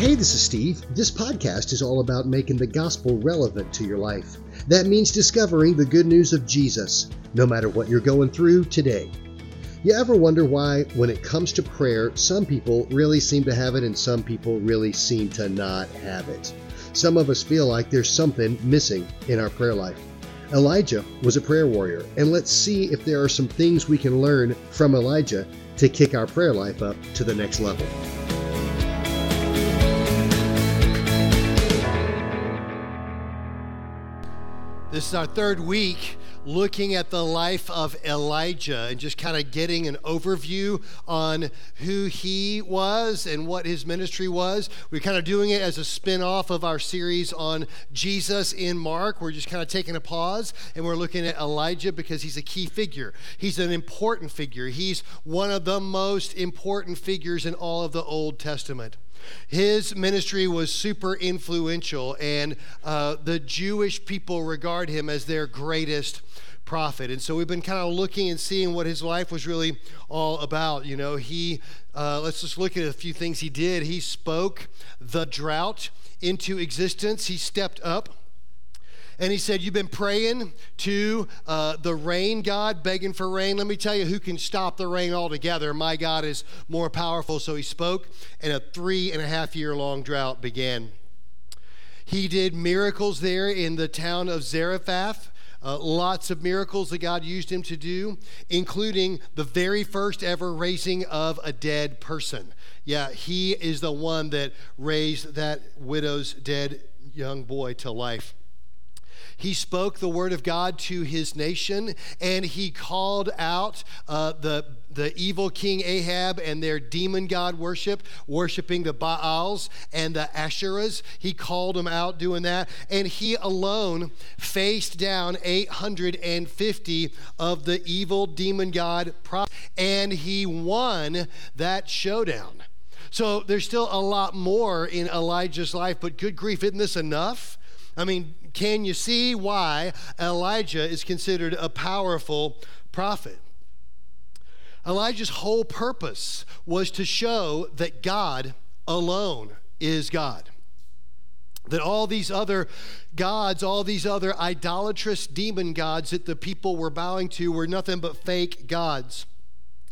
Hey, this is Steve. This podcast is all about making the gospel relevant to your life. That means discovering the good news of Jesus, no matter what you're going through today. You ever wonder why, when it comes to prayer, some people really seem to have it and some people really seem to not have it? Some of us feel like there's something missing in our prayer life. Elijah was a prayer warrior, and let's see if there are some things we can learn from Elijah to kick our prayer life up to the next level. This is our third week looking at the life of Elijah and just kind of getting an overview on who he was and what his ministry was. We're kind of doing it as a spin off of our series on Jesus in Mark. We're just kind of taking a pause and we're looking at Elijah because he's a key figure. He's an important figure. He's one of the most important figures in all of the Old Testament. His ministry was super influential, and uh, the Jewish people regard him as their greatest prophet. And so we've been kind of looking and seeing what his life was really all about. You know, he, uh, let's just look at a few things he did. He spoke the drought into existence, he stepped up and he said, You've been praying to uh, the rain God, begging for rain. Let me tell you who can stop the rain altogether. My God is more powerful. So he spoke, and a three and a half year long drought began. He did miracles there in the town of Zarephath. Uh, lots of miracles that God used him to do, including the very first ever raising of a dead person. Yeah, he is the one that raised that widow's dead young boy to life. He spoke the word of God to his nation, and he called out uh, the the evil king Ahab and their demon god worship, worshiping the Baals and the Asherahs. He called them out doing that. And he alone faced down 850 of the evil demon god prophets. And he won that showdown. So there's still a lot more in Elijah's life, but good grief, isn't this enough? I mean, can you see why Elijah is considered a powerful prophet? Elijah's whole purpose was to show that God alone is God. That all these other gods, all these other idolatrous demon gods that the people were bowing to were nothing but fake gods.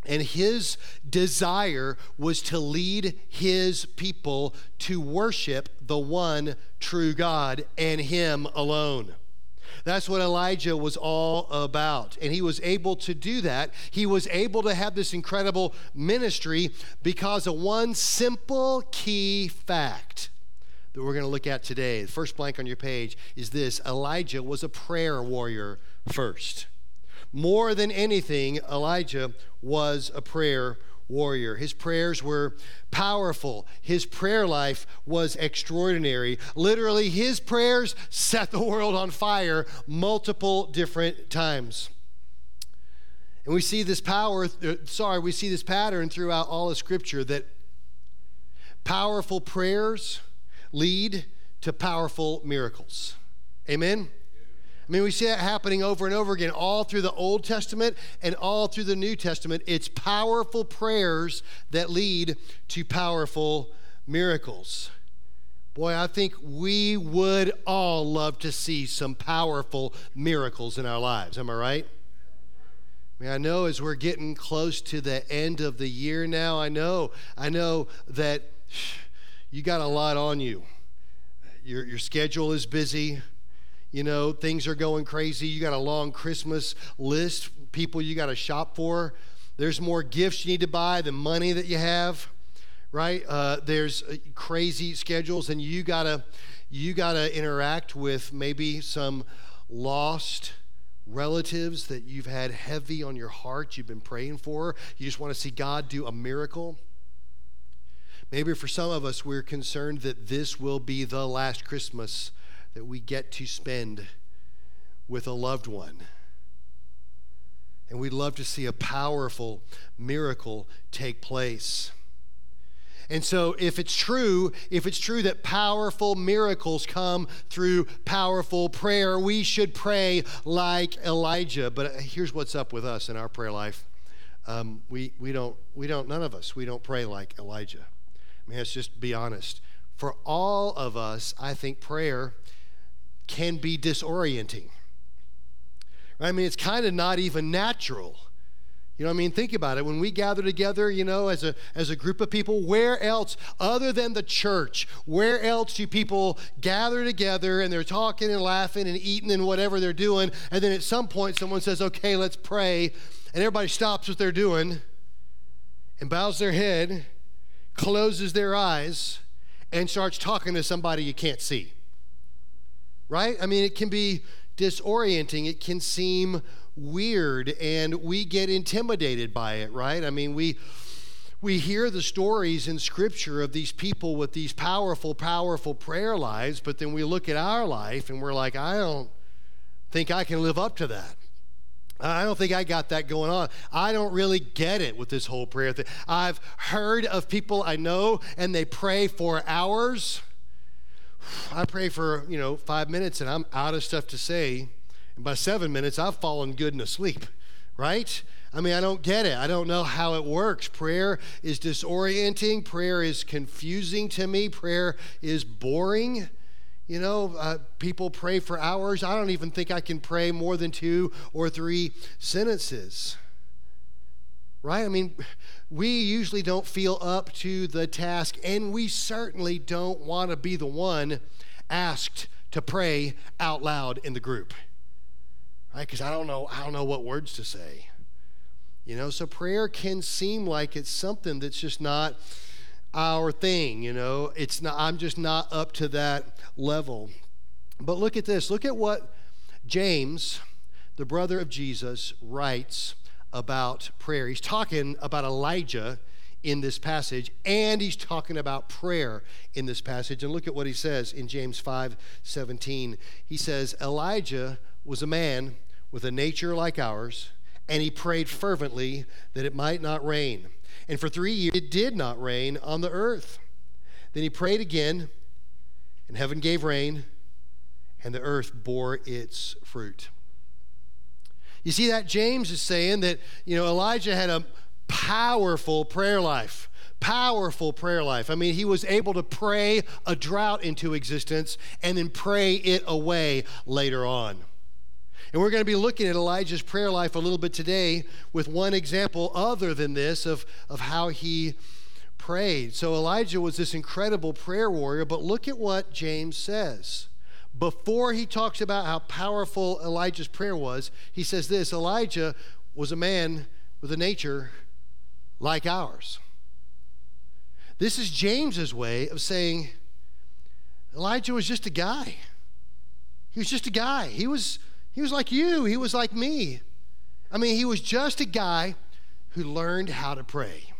And his desire was to lead his people to worship the one true God and him alone. That's what Elijah was all about. And he was able to do that. He was able to have this incredible ministry because of one simple key fact that we're going to look at today. The first blank on your page is this Elijah was a prayer warrior first. More than anything, Elijah was a prayer warrior. His prayers were powerful. His prayer life was extraordinary. Literally, his prayers set the world on fire multiple different times. And we see this power, uh, sorry, we see this pattern throughout all of Scripture that powerful prayers lead to powerful miracles. Amen? I mean, we see that happening over and over again, all through the Old Testament and all through the New Testament. It's powerful prayers that lead to powerful miracles. Boy, I think we would all love to see some powerful miracles in our lives. Am I right? I mean, I know as we're getting close to the end of the year now, I know, I know that you got a lot on you. Your, your schedule is busy you know, things are going crazy. You got a long Christmas list, people you got to shop for. There's more gifts you need to buy than money that you have, right? Uh, there's uh, crazy schedules, and you gotta you gotta interact with maybe some lost relatives that you've had heavy on your heart. You've been praying for. You just want to see God do a miracle. Maybe for some of us, we're concerned that this will be the last Christmas that we get to spend with a loved one. And we'd love to see a powerful miracle take place. And so, if it's true, if it's true that powerful miracles come through powerful prayer, we should pray like Elijah. But here's what's up with us in our prayer life um, we, we, don't, we don't, none of us, we don't pray like Elijah. I mean, let's just be honest for all of us, I think prayer can be disorienting. I mean, it's kind of not even natural. You know I mean? Think about it. When we gather together, you know, as a, as a group of people, where else, other than the church, where else do people gather together and they're talking and laughing and eating and whatever they're doing? And then at some point, someone says, okay, let's pray. And everybody stops what they're doing and bows their head, closes their eyes, and starts talking to somebody you can't see. Right? I mean, it can be disorienting, it can seem weird, and we get intimidated by it, right? I mean, we. We hear the stories in Scripture of these people with these powerful, powerful prayer lives, but then we look at our life and we're like, I don't think I can live up to that. I don't think I got that going on. I don't really get it with this whole prayer thing. I've heard of people I know and they pray for hours. I pray for, you know, five minutes and I'm out of stuff to say. And by seven minutes, I've fallen good and asleep, right? I mean, I don't get it. I don't know how it works. Prayer is disorienting, prayer is confusing to me, prayer is boring. You know, uh, people pray for hours. I don't even think I can pray more than two or three sentences. Right? I mean, we usually don't feel up to the task, and we certainly don't want to be the one asked to pray out loud in the group. Right? Because I don't know, I don't know what words to say. You know, so prayer can seem like it's something that's just not our thing, you know. It's not I'm just not up to that level. But look at this. Look at what James, the brother of Jesus, writes about prayer. He's talking about Elijah in this passage, and he's talking about prayer in this passage. And look at what he says in James 5 17. He says, Elijah was a man with a nature like ours, and he prayed fervently that it might not rain. And for three years, it did not rain on the earth. Then he prayed again, and heaven gave rain, and the earth bore its fruit. You see that James is saying that, you know, Elijah had a powerful prayer life. Powerful prayer life. I mean, he was able to pray a drought into existence and then pray it away later on. And we're going to be looking at Elijah's prayer life a little bit today with one example other than this of, of how he prayed. So Elijah was this incredible prayer warrior, but look at what James says. Before he talks about how powerful Elijah's prayer was, he says this Elijah was a man with a nature like ours. This is James's way of saying Elijah was just a guy. He was just a guy. He was he was like you, he was like me. I mean, he was just a guy who learned how to pray.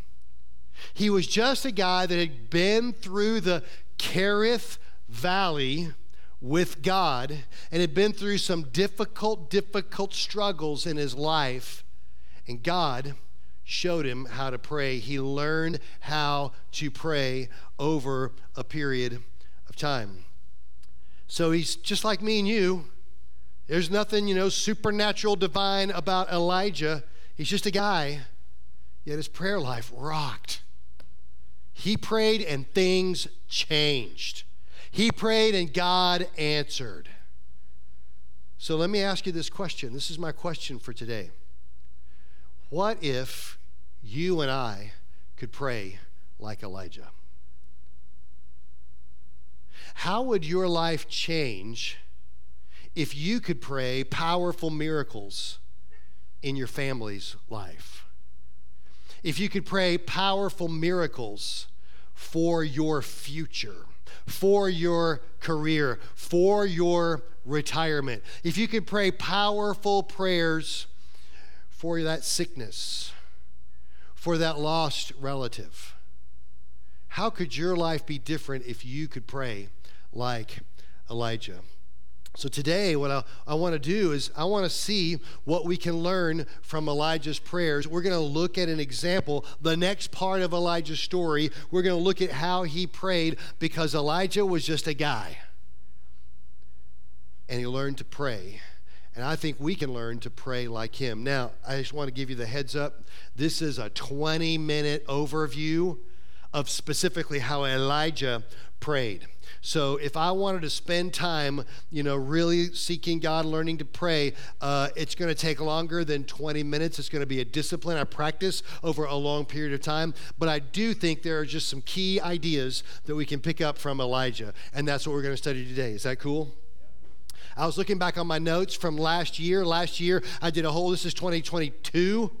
He was just a guy that had been through the Kerith Valley with God and had been through some difficult, difficult struggles in his life. And God showed him how to pray. He learned how to pray over a period of time. So he's just like me and you. There's nothing, you know, supernatural, divine about Elijah. He's just a guy, yet his prayer life rocked. He prayed and things changed. He prayed and God answered. So let me ask you this question. This is my question for today. What if you and I could pray like Elijah? How would your life change? if you could pray powerful miracles in your family's life, if you could pray powerful miracles for your future, for your career, for your retirement, if you could pray powerful prayers for that sickness, for that lost relative, how could your life be different if you could pray like Elijah? So, today, what I, I want to do is I want to see what we can learn from Elijah's prayers. We're going to look at an example, the next part of Elijah's story. We're going to look at how he prayed because Elijah was just a guy. And he learned to pray. And I think we can learn to pray like him. Now, I just want to give you the heads up. This is a 20 minute overview of specifically how Elijah prayed. So if I wanted to spend time, you know, really seeking God, learning to pray, uh, it's going to take longer than 20 minutes. It's going to be a discipline I practice over a long period of time. But I do think there are just some key ideas that we can pick up from Elijah, and that's what we're going to study today. Is that cool? I was looking back on my notes from last year. Last year, I did a whole, this is 2022.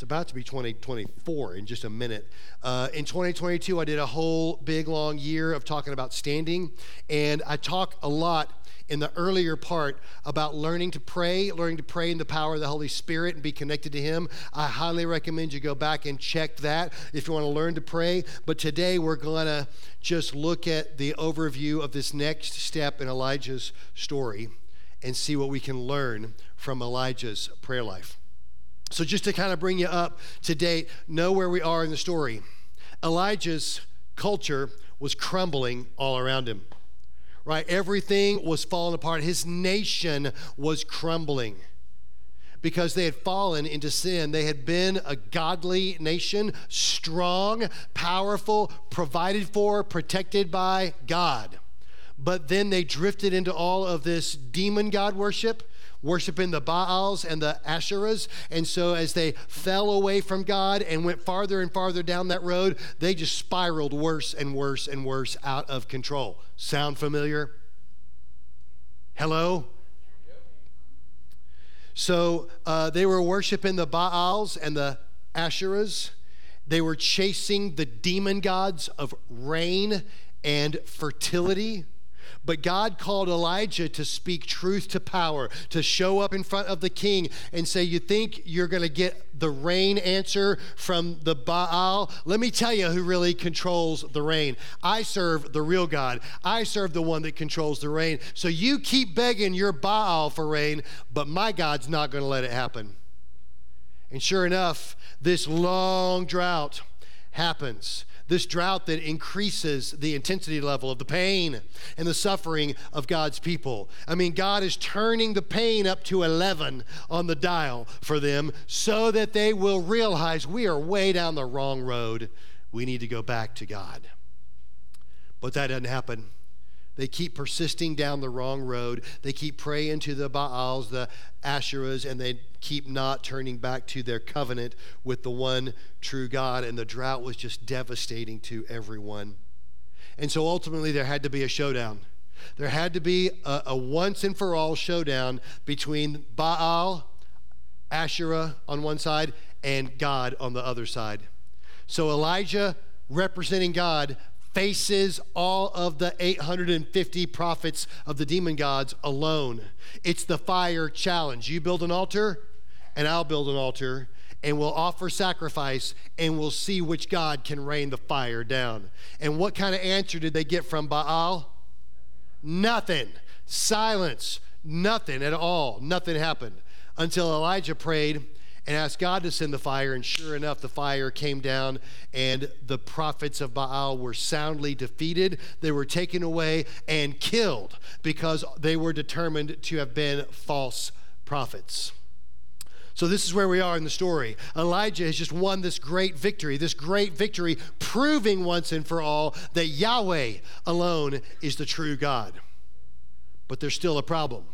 It's about to be 2024 in just a minute. Uh, in 2022, I did a whole big long year of talking about standing, and I talk a lot in the earlier part about learning to pray, learning to pray in the power of the Holy Spirit and be connected to Him. I highly recommend you go back and check that if you want to learn to pray. But today we're going to just look at the overview of this next step in Elijah's story and see what we can learn from Elijah's prayer life. So, just to kind of bring you up to date, know where we are in the story. Elijah's culture was crumbling all around him, right? Everything was falling apart. His nation was crumbling because they had fallen into sin. They had been a godly nation, strong, powerful, provided for, protected by God. But then they drifted into all of this demon God worship worshiping the Baals and the Asherahs. And so, as they fell away from God and went farther and farther down that road, they just spiraled worse and worse and worse out of control. Sound familiar? Hello? So, uh, they were worshiping the Baals and the Asherahs. They were chasing the demon gods of rain and fertility. But God called Elijah to speak truth to power, to show up in front of the king and say, You think you're going to get the rain answer from the Baal? Let me tell you who really controls the rain. I serve the real God, I serve the one that controls the rain. So you keep begging your Baal for rain, but my God's not going to let it happen. And sure enough, this long drought happens this drought that increases the intensity level of the pain and the suffering of God's people. I mean, God is turning the pain up to 11 on the dial for them so that they will realize we are way down the wrong road. We need to go back to God. But that doesn't happen. They keep persisting down the wrong road. They keep praying to the Baals, the Asherahs, and they keep not turning back to their covenant with the one true God. And the drought was just devastating to everyone. And so ultimately, there had to be a showdown. There had to be a, a once and for all showdown between Baal, Asherah on one side, and God on the other side. So Elijah, representing God, faces all of the 850 prophets of the demon gods alone. It's the fire challenge. You build an altar, and I'll build an altar, and we'll offer sacrifice, and we'll see which God can rain the fire down. And what kind of answer did they get from Baal? Nothing. Silence. Nothing at all. Nothing happened until Elijah prayed and asked God to send the fire. And sure enough, the fire came down, and the prophets of Baal were soundly defeated. They were taken away and killed because they were determined to have been false prophets. So, this is where we are in the story. Elijah has just won this great victory, this great victory, proving once and for all that Yahweh alone is the true God. But there's still a problem.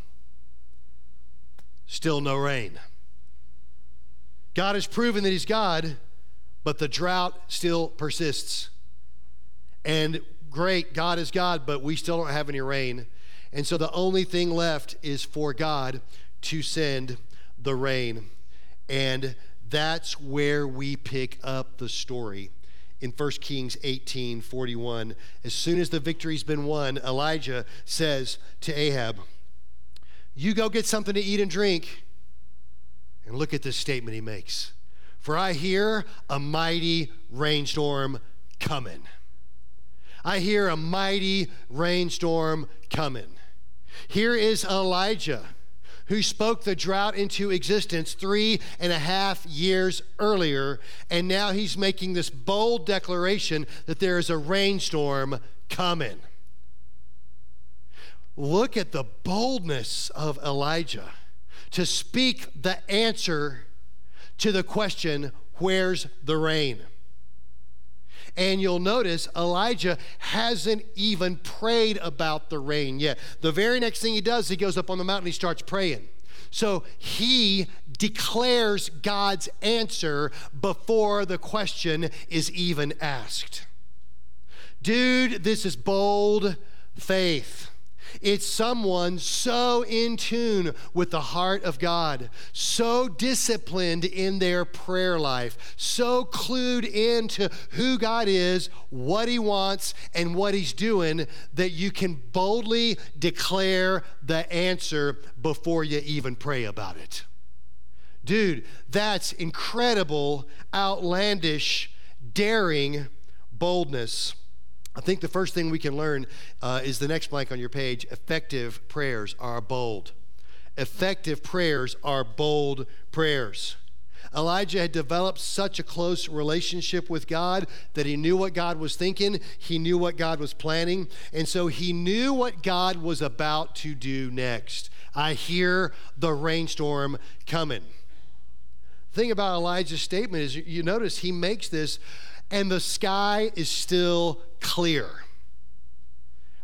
Still no rain. God has proven that He's God, but the drought still persists. And great, God is God, but we still don't have any rain. And so the only thing left is for God to send the rain. And that's where we pick up the story in 1 Kings 18 41. As soon as the victory's been won, Elijah says to Ahab, You go get something to eat and drink and look at this statement he makes For I hear a mighty rainstorm coming. I hear a mighty rainstorm coming. Here is Elijah, who spoke the drought into existence three and a half years earlier, and now he's making this bold declaration that there is a rainstorm coming. Look at the boldness of Elijah to speak the answer to the question, Where's the rain? And you'll notice Elijah hasn't even prayed about the rain yet. The very next thing he does, he goes up on the mountain, he starts praying. So he declares God's answer before the question is even asked. Dude, this is bold faith. It's someone so in tune with the heart of God, so disciplined in their prayer life, so clued into who God is, what He wants, and what He's doing that you can boldly declare the answer before you even pray about it. Dude, that's incredible, outlandish, daring boldness. I think the first thing we can learn uh, is the next blank on your page. Effective prayers are bold. Effective prayers are bold prayers. Elijah had developed such a close relationship with God that he knew what God was thinking, he knew what God was planning, and so he knew what God was about to do next. I hear the rainstorm coming. The thing about Elijah's statement is you notice he makes this and the sky is still clear.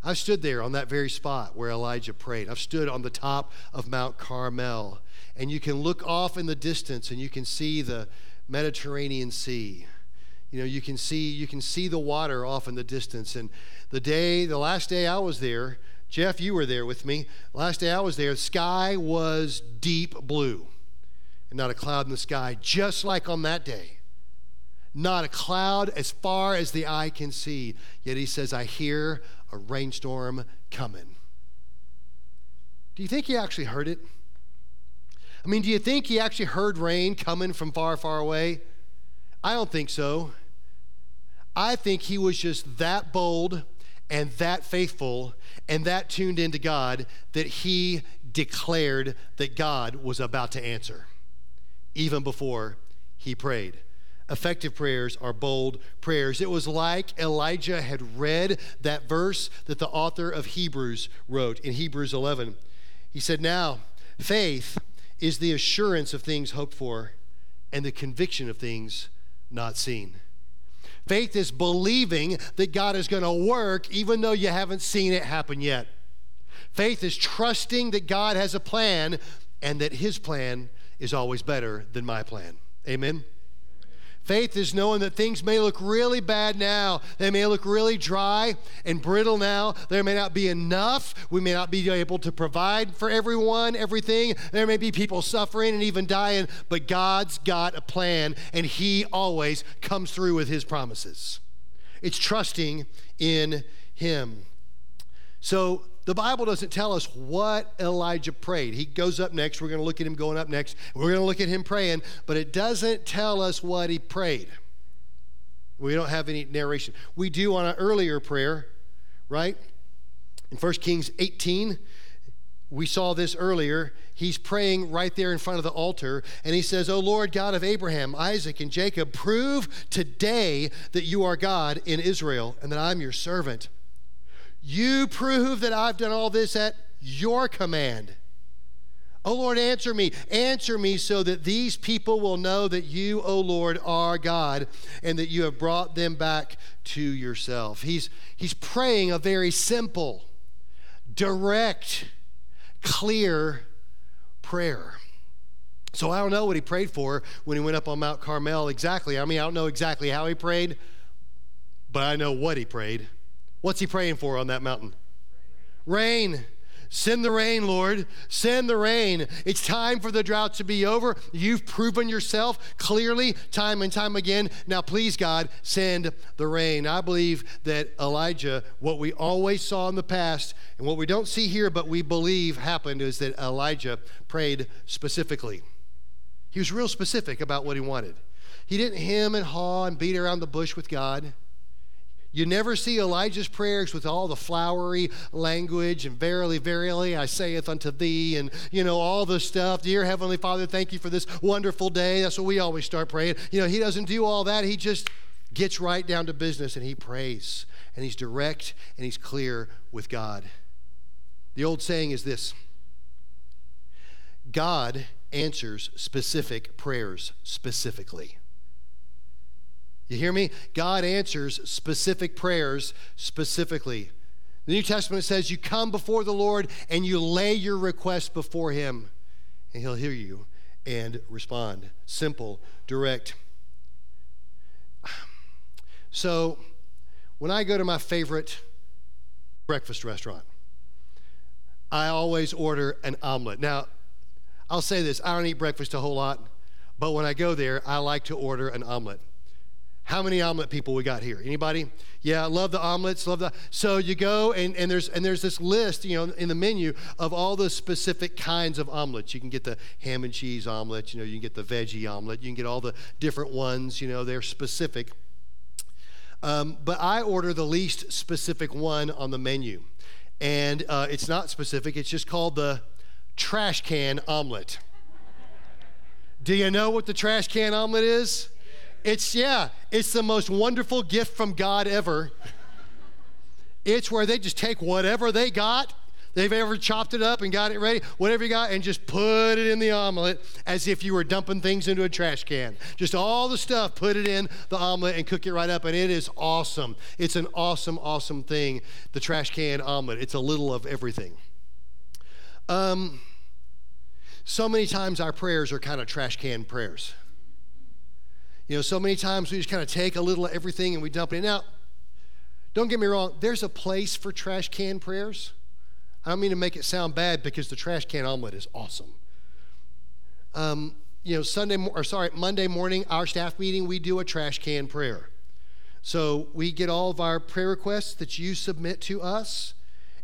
I've stood there on that very spot where Elijah prayed. I've stood on the top of Mount Carmel, and you can look off in the distance and you can see the Mediterranean Sea. You know, you can see you can see the water off in the distance. And the day, the last day I was there, Jeff, you were there with me. Last day I was there, the sky was deep blue, and not a cloud in the sky, just like on that day not a cloud as far as the eye can see. Yet he says, I hear a rainstorm coming. Do you think he actually heard it? I mean, do you think he actually heard rain coming from far, far away? I don't think so. I think he was just that bold and that faithful and that tuned into God that he declared that God was about to answer, even before he prayed. Effective prayers are bold prayers. It was like Elijah had read that verse that the author of Hebrews wrote in Hebrews 11. He said, Now, faith is the assurance of things hoped for and the conviction of things not seen. Faith is believing that God is going to work even though you haven't seen it happen yet. Faith is trusting that God has a plan and that his plan is always better than my plan. Amen. Faith is knowing that things may look really bad now. They may look really dry and brittle now. There may not be enough. We may not be able to provide for everyone, everything. There may be people suffering and even dying, but God's got a plan, and He always comes through with His promises. It's trusting in Him. So, the Bible doesn't tell us what Elijah prayed. He goes up next. We're going to look at him going up next. We're going to look at him praying, but it doesn't tell us what he prayed. We don't have any narration. We do on an earlier prayer, right? In 1 Kings 18, we saw this earlier. He's praying right there in front of the altar, and he says, O Lord God of Abraham, Isaac, and Jacob, prove today that you are God in Israel and that I'm your servant. You prove that I've done all this at your command. Oh Lord, answer me. Answer me so that these people will know that you, O oh Lord, are God and that you have brought them back to yourself. He's, he's praying a very simple, direct, clear prayer. So I don't know what he prayed for when he went up on Mount Carmel exactly. I mean, I don't know exactly how he prayed, but I know what he prayed. What's he praying for on that mountain? Rain. Send the rain, Lord. Send the rain. It's time for the drought to be over. You've proven yourself clearly time and time again. Now, please, God, send the rain. I believe that Elijah, what we always saw in the past, and what we don't see here, but we believe happened, is that Elijah prayed specifically. He was real specific about what he wanted. He didn't hem and haw and beat around the bush with God. You never see Elijah's prayers with all the flowery language and verily, verily, I saith unto thee, and you know, all the stuff. Dear Heavenly Father, thank you for this wonderful day. That's what we always start praying. You know, he doesn't do all that. He just gets right down to business and he prays. And he's direct and he's clear with God. The old saying is this God answers specific prayers specifically. You hear me? God answers specific prayers specifically. The New Testament says you come before the Lord and you lay your request before Him, and He'll hear you and respond. Simple, direct. So, when I go to my favorite breakfast restaurant, I always order an omelet. Now, I'll say this I don't eat breakfast a whole lot, but when I go there, I like to order an omelet. How many omelet people we got here? Anybody? Yeah, I love the omelets, love the. So you go and, and there's and there's this list, you know, in the menu of all the specific kinds of omelets. You can get the ham and cheese omelet, you know, you can get the veggie omelet, you can get all the different ones, you know, they're specific. Um, but I order the least specific one on the menu, and uh, it's not specific. It's just called the trash can omelet. Do you know what the trash can omelet is? It's, yeah, it's the most wonderful gift from God ever. It's where they just take whatever they got, they've ever chopped it up and got it ready, whatever you got, and just put it in the omelet as if you were dumping things into a trash can. Just all the stuff, put it in the omelet and cook it right up, and it is awesome. It's an awesome, awesome thing, the trash can omelet. It's a little of everything. Um, so many times our prayers are kind of trash can prayers. You know, so many times we just kind of take a little of everything and we dump it in. Now, don't get me wrong, there's a place for trash can prayers. I don't mean to make it sound bad because the trash can omelet is awesome. Um, you know, Sunday or sorry, Monday morning, our staff meeting, we do a trash can prayer. So we get all of our prayer requests that you submit to us,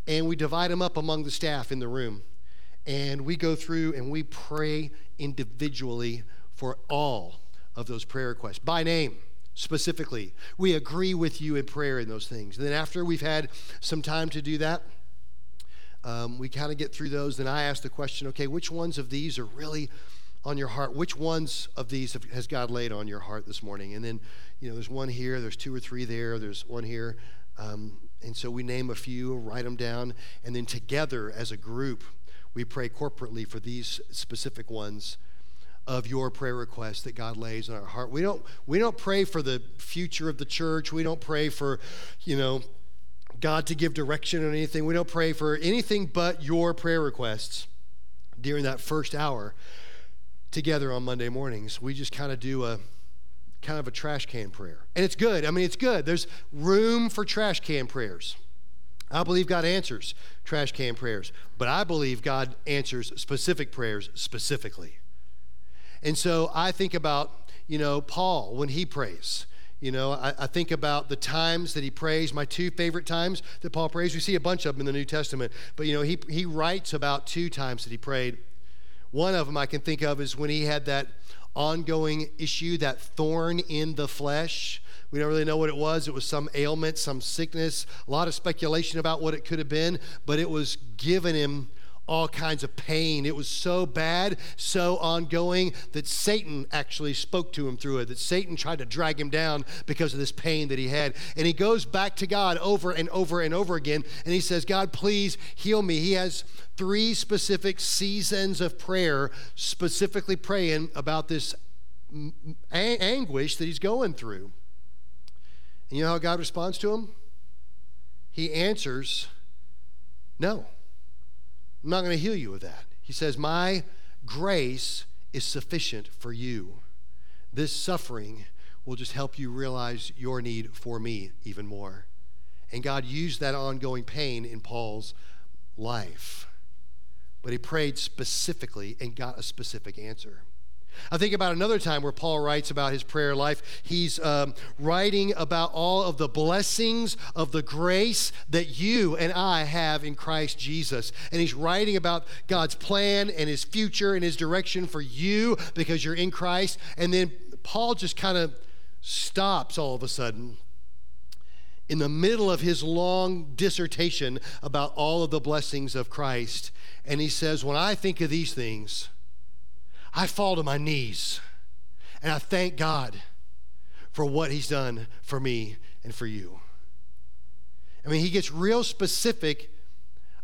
and we divide them up among the staff in the room. And we go through and we pray individually for all of those prayer requests by name specifically. We agree with you in prayer in those things. And then after we've had some time to do that, um, we kind of get through those. Then I ask the question okay, which ones of these are really on your heart? Which ones of these have, has God laid on your heart this morning? And then, you know, there's one here, there's two or three there, there's one here. Um, and so we name a few, write them down, and then together as a group, we pray corporately for these specific ones of your prayer requests that God lays on our heart. We don't we don't pray for the future of the church. We don't pray for, you know, God to give direction on anything. We don't pray for anything but your prayer requests during that first hour together on Monday mornings. We just kind of do a kind of a trash can prayer. And it's good. I mean, it's good. There's room for trash can prayers. I believe God answers trash can prayers, but I believe God answers specific prayers specifically. And so I think about, you know, Paul when he prays. You know, I, I, think about the times that he prays. My two favorite times that Paul prays, we see a bunch of them in the New Testament, but you know, he, he writes about two times that he prayed. One of them I can think of is when he had that ongoing issue, that thorn in the flesh. We don't really know what it was. It was some ailment, some sickness, a lot of speculation about what it could have been, but it was given him all kinds of pain. It was so bad, so ongoing that Satan actually spoke to him through it, that Satan tried to drag him down because of this pain that he had. And he goes back to God over and over and over again, and he says, God, please heal me. He has three specific seasons of prayer, specifically praying about this anguish that he's going through. And you know how God responds to him? He answers, No. I'm not going to heal you of that. He says, My grace is sufficient for you. This suffering will just help you realize your need for me even more. And God used that ongoing pain in Paul's life. But he prayed specifically and got a specific answer. I think about another time where Paul writes about his prayer life. He's um, writing about all of the blessings of the grace that you and I have in Christ Jesus. And he's writing about God's plan and his future and his direction for you because you're in Christ. And then Paul just kind of stops all of a sudden in the middle of his long dissertation about all of the blessings of Christ. And he says, When I think of these things, I fall to my knees and I thank God for what He's done for me and for you. I mean, he gets real specific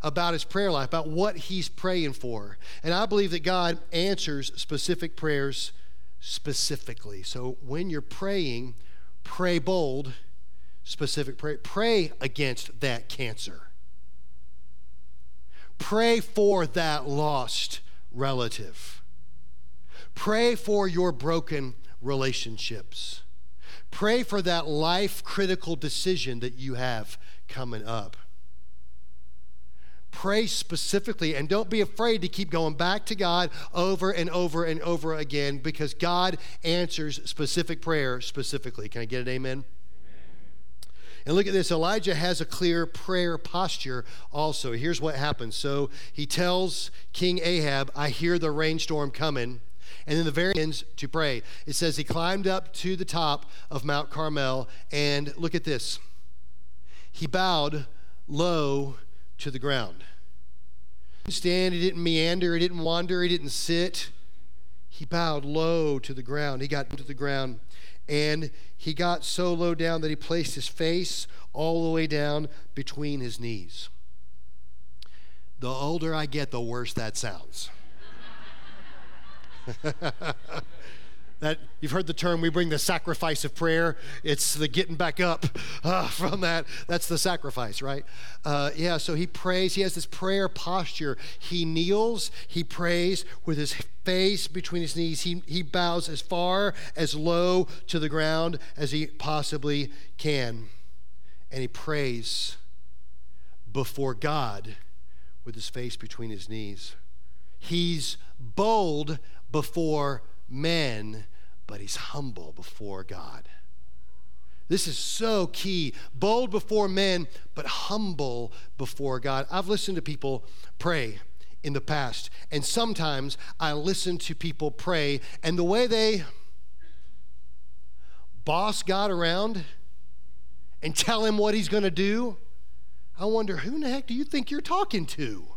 about his prayer life, about what he's praying for. And I believe that God answers specific prayers specifically. So when you're praying, pray bold, specific prayer. Pray against that cancer. Pray for that lost relative. Pray for your broken relationships. Pray for that life critical decision that you have coming up. Pray specifically and don't be afraid to keep going back to God over and over and over again because God answers specific prayer specifically. Can I get an amen? And look at this Elijah has a clear prayer posture also. Here's what happens. So he tells King Ahab, I hear the rainstorm coming. And then the very ends to pray. It says he climbed up to the top of Mount Carmel, and look at this. He bowed low to the ground. He didn't stand, he didn't meander, he didn't wander, he didn't sit. He bowed low to the ground. He got to the ground, and he got so low down that he placed his face all the way down between his knees. The older I get, the worse that sounds. that you've heard the term we bring the sacrifice of prayer. It's the getting back up uh, from that. That's the sacrifice right? Uh, yeah so he prays he has this prayer posture. He kneels he prays with his face between his knees. He, he bows as far as low to the ground as he possibly can. And he prays before god with his face between his knees. He's bold before men, but he's humble before God. This is so key. Bold before men, but humble before God. I've listened to people pray in the past, and sometimes I listen to people pray, and the way they boss God around and tell him what he's going to do, I wonder who in the heck do you think you're talking to?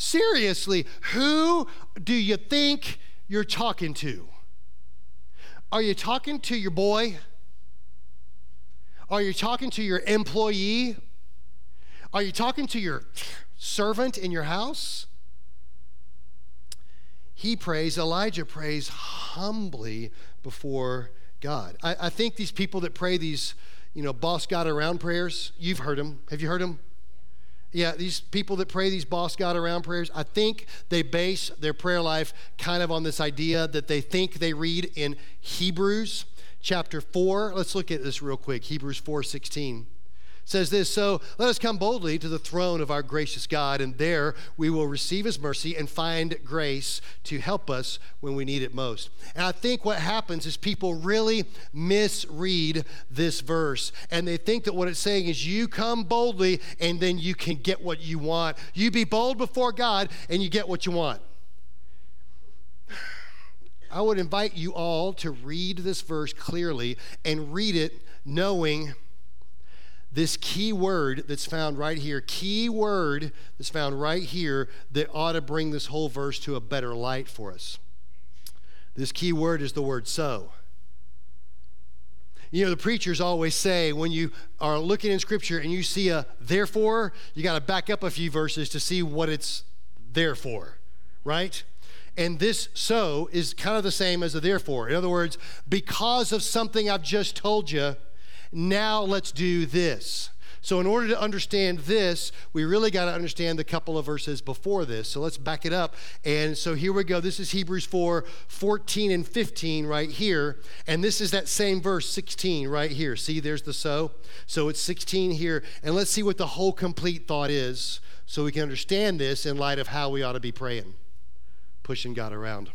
Seriously, who do you think you're talking to? Are you talking to your boy? Are you talking to your employee? Are you talking to your servant in your house? He prays, Elijah prays humbly before God. I, I think these people that pray these, you know, boss God around prayers, you've heard them. Have you heard them? Yeah, these people that pray these boss God around prayers, I think they base their prayer life kind of on this idea that they think they read in Hebrews chapter 4. Let's look at this real quick. Hebrews 4 16 says this So let us come boldly to the throne of our gracious God, and there we will receive his mercy and find grace to help us when we need it most. And I think what happens is people really misread this verse, and they think that what it's saying is you come boldly and then you can get what you want. You be bold before God and you get what you want. I would invite you all to read this verse clearly and read it knowing this key word that's found right here, key word that's found right here that ought to bring this whole verse to a better light for us. This key word is the word so. You know, the preachers always say when you are looking in Scripture and you see a therefore, you got to back up a few verses to see what it's there for, right? And this so is kind of the same as a therefore. In other words, because of something I've just told you, now let's do this. So, in order to understand this, we really got to understand the couple of verses before this. So, let's back it up. And so, here we go. This is Hebrews 4 14 and 15 right here. And this is that same verse 16 right here. See, there's the so. So, it's 16 here. And let's see what the whole complete thought is so we can understand this in light of how we ought to be praying, pushing God around.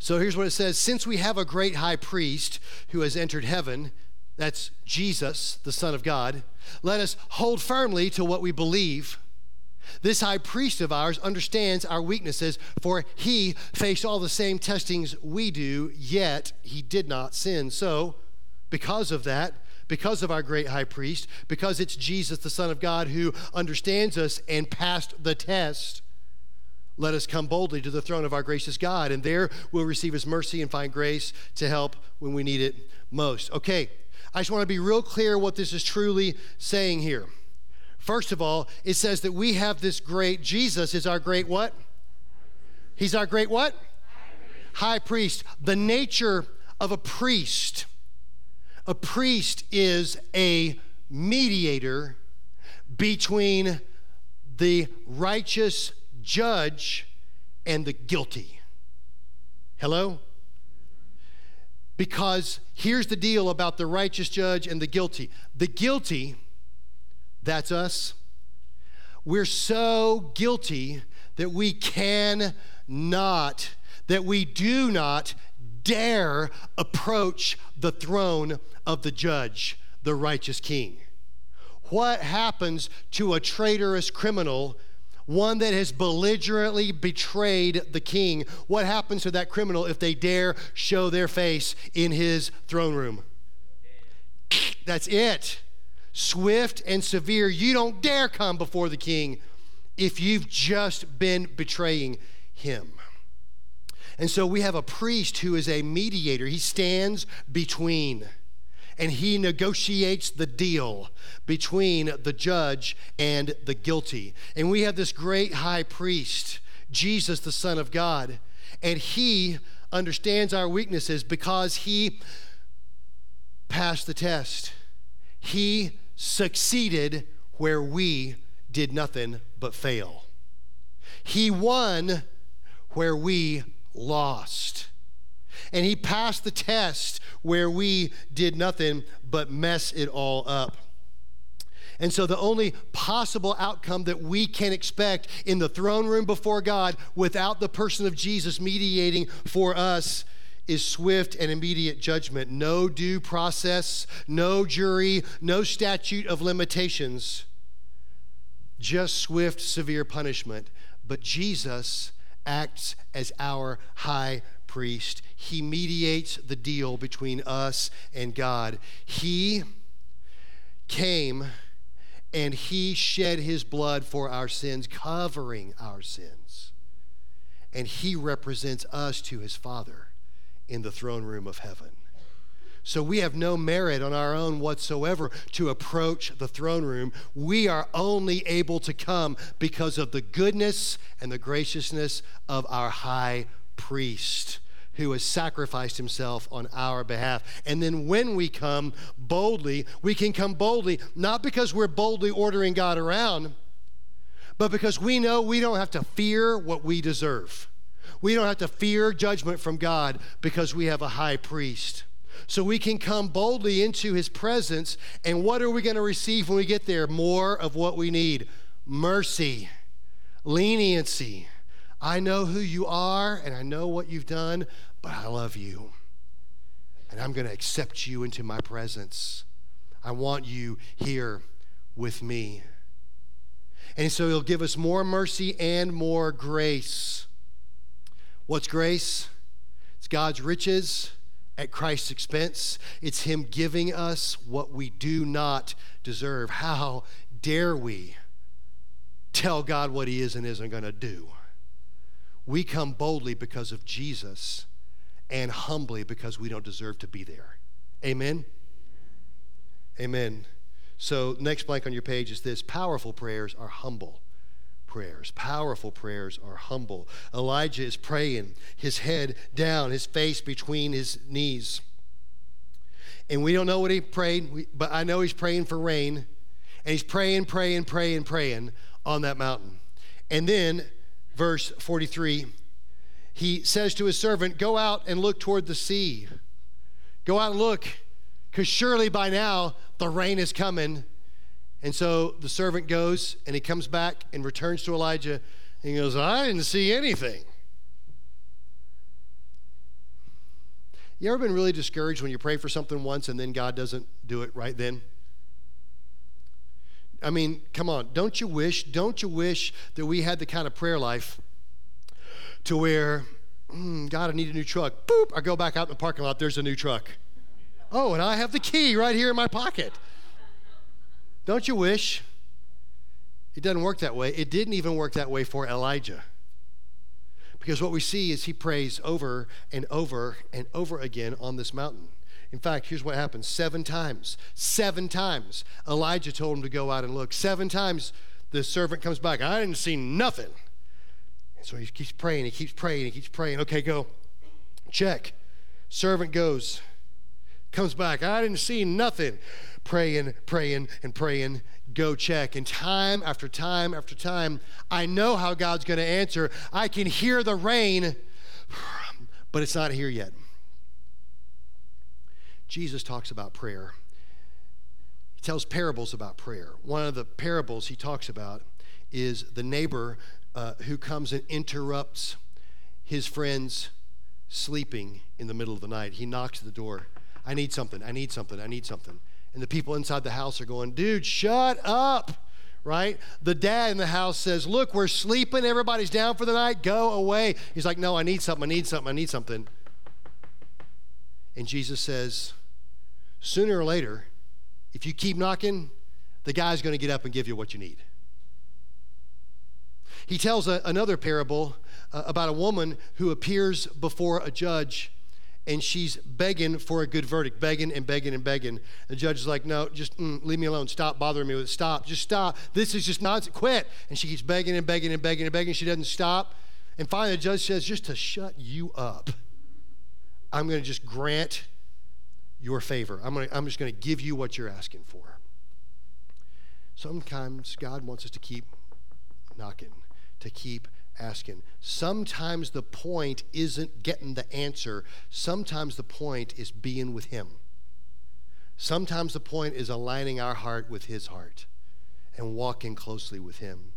So, here's what it says Since we have a great high priest who has entered heaven, that's Jesus, the Son of God, let us hold firmly to what we believe. This high priest of ours understands our weaknesses, for he faced all the same testings we do, yet he did not sin. So, because of that, because of our great high priest, because it's Jesus, the Son of God, who understands us and passed the test, let us come boldly to the throne of our gracious God, and there we'll receive his mercy and find grace to help when we need it most. Okay, I just want to be real clear what this is truly saying here. First of all, it says that we have this great, Jesus is our great what? He's our great what? High priest. High priest. The nature of a priest A priest is a mediator between the righteous judge and the guilty. Hello? Because here's the deal about the righteous judge and the guilty. The guilty, that's us, we're so guilty that we cannot, that we do not dare approach the throne of the judge, the righteous king. What happens to a traitorous criminal, one that has belligerently betrayed the king? What happens to that criminal if they dare show their face in his throne room? That's it. Swift and severe. You don't dare come before the king if you've just been betraying him. And so we have a priest who is a mediator. He stands between and he negotiates the deal between the judge and the guilty. And we have this great high priest, Jesus, the Son of God, and he understands our weaknesses because he passed the test. He succeeded where we did nothing but fail. He won where we lost. And he passed the test where we did nothing but mess it all up. And so, the only possible outcome that we can expect in the throne room before God without the person of Jesus mediating for us is swift and immediate judgment. No due process, no jury, no statute of limitations, just swift, severe punishment. But Jesus acts as our high priest. He mediates the deal between us and God. He came and he shed his blood for our sins, covering our sins. And he represents us to his Father in the throne room of heaven. So we have no merit on our own whatsoever to approach the throne room. We are only able to come because of the goodness and the graciousness of our high priest who has sacrificed himself on our behalf. And then when we come boldly, we can come boldly, not because we're boldly ordering God around, but because we know we don't have to fear what we deserve. We don't have to fear judgment from God because we have a high priest. So we can come boldly into his presence. And what are we going to receive when we get there? More of what we need mercy, leniency. I know who you are and I know what you've done, but I love you. And I'm going to accept you into my presence. I want you here with me. And so he'll give us more mercy and more grace. What's grace? It's God's riches at Christ's expense. It's Him giving us what we do not deserve. How dare we tell God what He is and isn't going to do? We come boldly because of Jesus and humbly because we don't deserve to be there. Amen? Amen. So, next blank on your page is this powerful prayers are humble prayers. Powerful prayers are humble. Elijah is praying, his head down, his face between his knees. And we don't know what he prayed, but I know he's praying for rain. And he's praying, praying, praying, praying on that mountain. And then, verse 43, he says to his servant, Go out and look toward the sea. Go out and look, because surely by now the rain is coming and so the servant goes and he comes back and returns to Elijah and he goes, I didn't see anything. You ever been really discouraged when you pray for something once and then God doesn't do it right then? I mean, come on, don't you wish, don't you wish that we had the kind of prayer life to where, mm, God, I need a new truck. Boop, I go back out in the parking lot, there's a new truck. Oh, and I have the key right here in my pocket. Don't you wish? It doesn't work that way. It didn't even work that way for Elijah. Because what we see is he prays over and over and over again on this mountain. In fact, here's what happens seven times. Seven times Elijah told him to go out and look. Seven times the servant comes back. I didn't see nothing. And so he keeps praying, he keeps praying, he keeps praying. Okay, go. Check. Servant goes, Comes back, I didn't see nothing. Praying, praying, and praying. Go check. And time after time after time, I know how God's going to answer. I can hear the rain, but it's not here yet. Jesus talks about prayer. He tells parables about prayer. One of the parables he talks about is the neighbor uh, who comes and interrupts his friends sleeping in the middle of the night. He knocks at the door. I need something. I need something. I need something. And the people inside the house are going, dude, shut up. Right? The dad in the house says, Look, we're sleeping. Everybody's down for the night. Go away. He's like, No, I need something. I need something. I need something. And Jesus says, Sooner or later, if you keep knocking, the guy's going to get up and give you what you need. He tells a, another parable uh, about a woman who appears before a judge and she's begging for a good verdict, begging and begging and begging. The judge is like, no, just mm, leave me alone. Stop bothering me with it. Stop. Just stop. This is just nonsense. Quit. And she keeps begging and begging and begging and begging. She doesn't stop. And finally, the judge says, just to shut you up, I'm going to just grant your favor. I'm, gonna, I'm just going to give you what you're asking for. Sometimes God wants us to keep knocking, to keep asking. Sometimes the point isn't getting the answer, sometimes the point is being with Him. Sometimes the point is aligning our heart with His heart and walking closely with Him.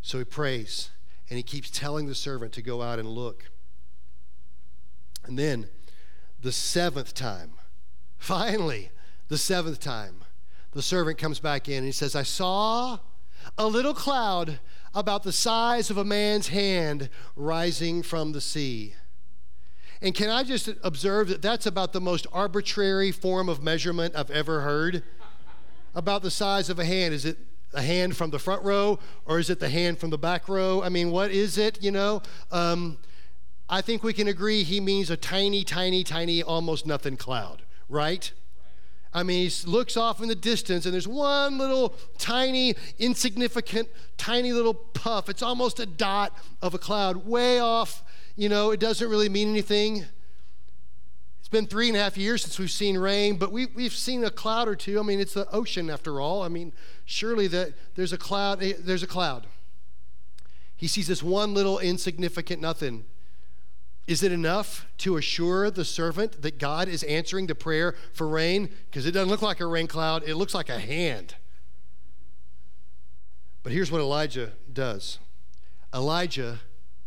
So he prays and he keeps telling the servant to go out and look. And then the seventh time, finally, the seventh time, the servant comes back in and he says, I saw a little cloud about the size of a man's hand rising from the sea. And can I just observe that that's about the most arbitrary form of measurement I've ever heard? About the size of a hand. Is it a hand from the front row or is it the hand from the back row? I mean, what is it, you know? Um, I think we can agree he means a tiny, tiny, tiny, almost nothing cloud, right? I mean, he looks off in the distance and there's one little tiny, insignificant, tiny little puff. It's almost a dot of a cloud way off. You know, it doesn't really mean anything. It's been three and a half years since we've seen rain, but we, we've seen a cloud or two. I mean, it's the ocean after all. I mean, surely there's a cloud. Eh, there's a cloud. He sees this one little insignificant nothing. Is it enough to assure the servant that God is answering the prayer for rain? Because it doesn't look like a rain cloud, it looks like a hand. But here's what Elijah does Elijah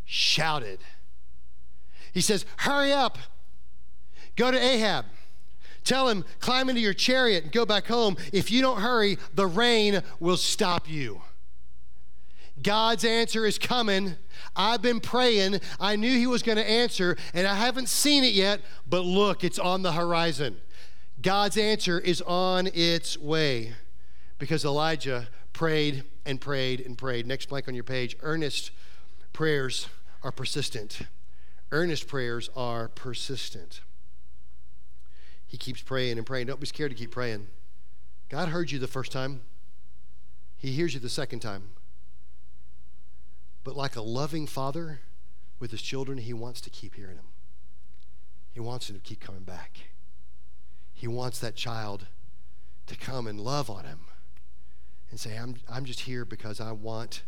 shouted. He says, Hurry up, go to Ahab. Tell him, climb into your chariot and go back home. If you don't hurry, the rain will stop you. God's answer is coming. I've been praying. I knew He was going to answer, and I haven't seen it yet, but look, it's on the horizon. God's answer is on its way because Elijah prayed and prayed and prayed. Next blank on your page earnest prayers are persistent. Earnest prayers are persistent. He keeps praying and praying. Don't be scared to keep praying. God heard you the first time, He hears you the second time. But like a loving father with his children, he wants to keep hearing them. He wants them to keep coming back. He wants that child to come and love on him and say, I'm, I'm just here because I want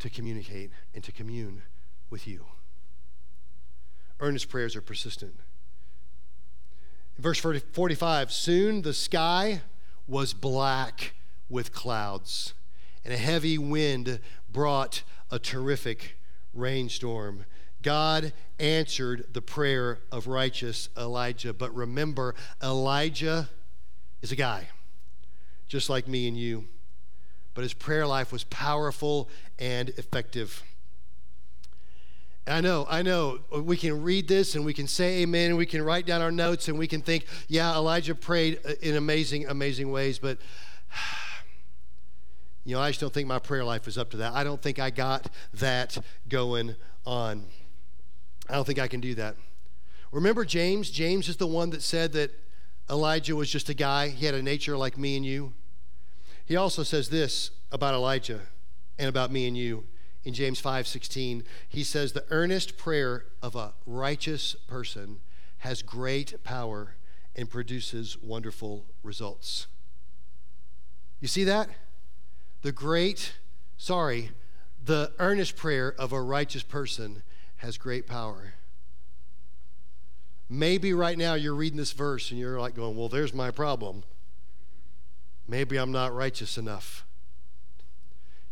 to communicate and to commune with you. Earnest prayers are persistent. In verse 45, soon the sky was black with clouds, and a heavy wind brought a terrific rainstorm. God answered the prayer of righteous Elijah. But remember, Elijah is a guy, just like me and you. But his prayer life was powerful and effective. I know, I know. We can read this and we can say amen and we can write down our notes and we can think, yeah, Elijah prayed in amazing, amazing ways. But you know, I just don't think my prayer life is up to that. I don't think I got that going on. I don't think I can do that. Remember James? James is the one that said that Elijah was just a guy. He had a nature like me and you. He also says this about Elijah and about me and you in James 5:16. He says the earnest prayer of a righteous person has great power and produces wonderful results. You see that? The great, sorry, the earnest prayer of a righteous person has great power. Maybe right now you're reading this verse and you're like going, Well, there's my problem. Maybe I'm not righteous enough.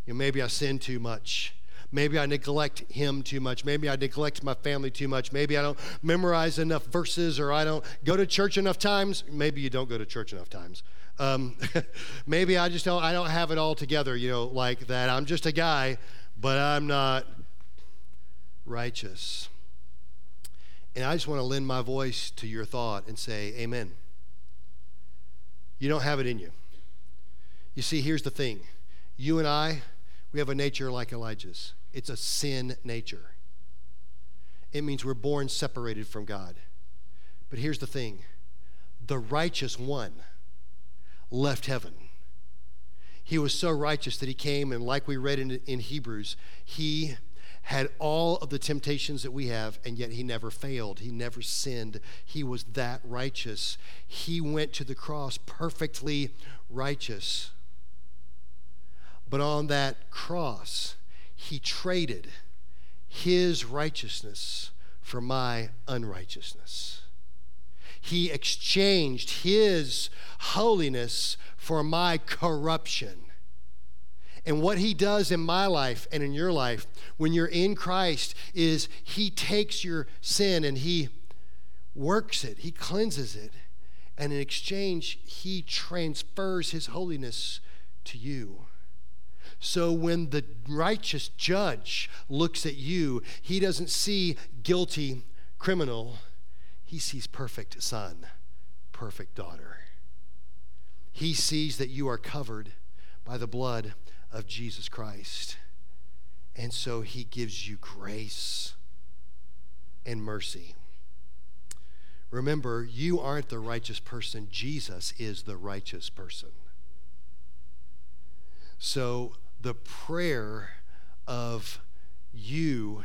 You know, maybe I sin too much. Maybe I neglect him too much. Maybe I neglect my family too much. Maybe I don't memorize enough verses or I don't go to church enough times. Maybe you don't go to church enough times. Um, maybe I just don't, I don't have it all together, you know, like that. I'm just a guy, but I'm not righteous. And I just want to lend my voice to your thought and say, Amen. You don't have it in you. You see, here's the thing you and I, we have a nature like Elijah's, it's a sin nature. It means we're born separated from God. But here's the thing the righteous one left heaven. He was so righteous that he came, and like we read in, in Hebrews, he had all of the temptations that we have, and yet he never failed. He never sinned. He was that righteous. He went to the cross perfectly righteous. But on that cross, he traded his righteousness for my unrighteousness. He exchanged his holiness for my corruption. And what he does in my life and in your life when you're in Christ is he takes your sin and he works it, he cleanses it. And in exchange, he transfers his holiness to you. So when the righteous judge looks at you, he doesn't see guilty criminal, he sees perfect son, perfect daughter. He sees that you are covered by the blood of Jesus Christ. And so he gives you grace and mercy. Remember, you aren't the righteous person, Jesus is the righteous person. So the prayer of you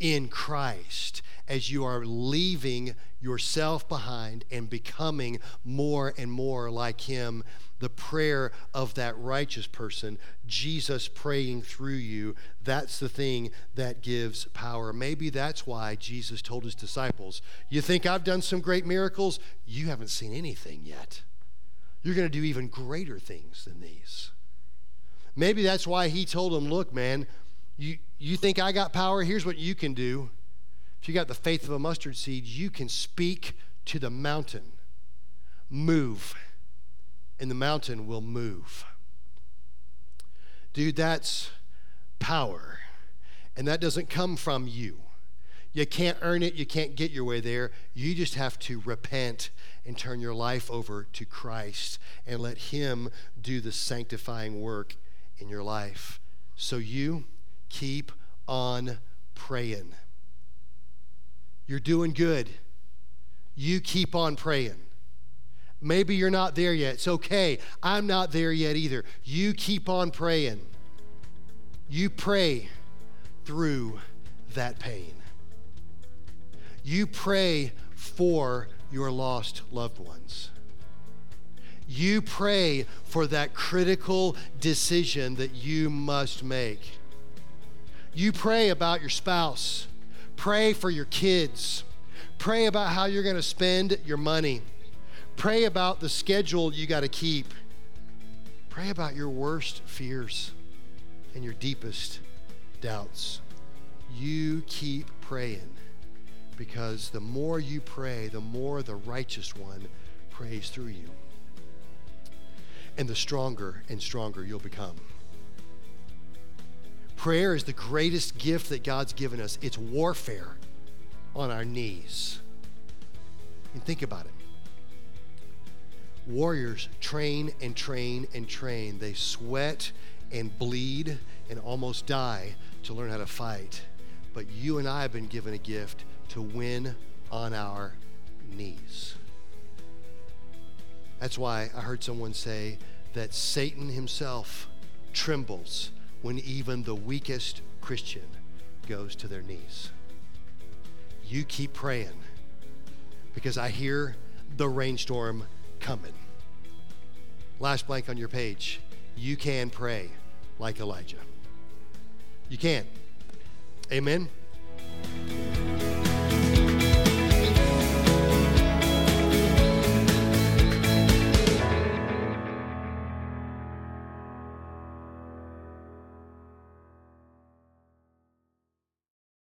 in Christ as you are leaving yourself behind and becoming more and more like Him. The prayer of that righteous person, Jesus praying through you, that's the thing that gives power. Maybe that's why Jesus told his disciples, You think I've done some great miracles? You haven't seen anything yet. You're going to do even greater things than these. Maybe that's why he told them, Look, man, you, you think I got power? Here's what you can do. If you got the faith of a mustard seed, you can speak to the mountain, move, and the mountain will move. Dude, that's power. And that doesn't come from you. You can't earn it, you can't get your way there. You just have to repent and turn your life over to Christ and let Him do the sanctifying work in your life. So you keep on praying. You're doing good. You keep on praying. Maybe you're not there yet. It's okay. I'm not there yet either. You keep on praying. You pray through that pain. You pray for your lost loved ones you pray for that critical decision that you must make. You pray about your spouse, pray for your kids, pray about how you're going to spend your money, pray about the schedule you got to keep, pray about your worst fears and your deepest doubts. You keep praying because the more you pray, the more the righteous one prays through you. And the stronger and stronger you'll become. Prayer is the greatest gift that God's given us. It's warfare on our knees. And think about it. Warriors train and train and train. They sweat and bleed and almost die to learn how to fight. But you and I have been given a gift to win on our knees. That's why I heard someone say that Satan himself trembles when even the weakest Christian goes to their knees. You keep praying. because I hear the rainstorm coming. Last blank on your page. You can pray like Elijah. You can. Amen.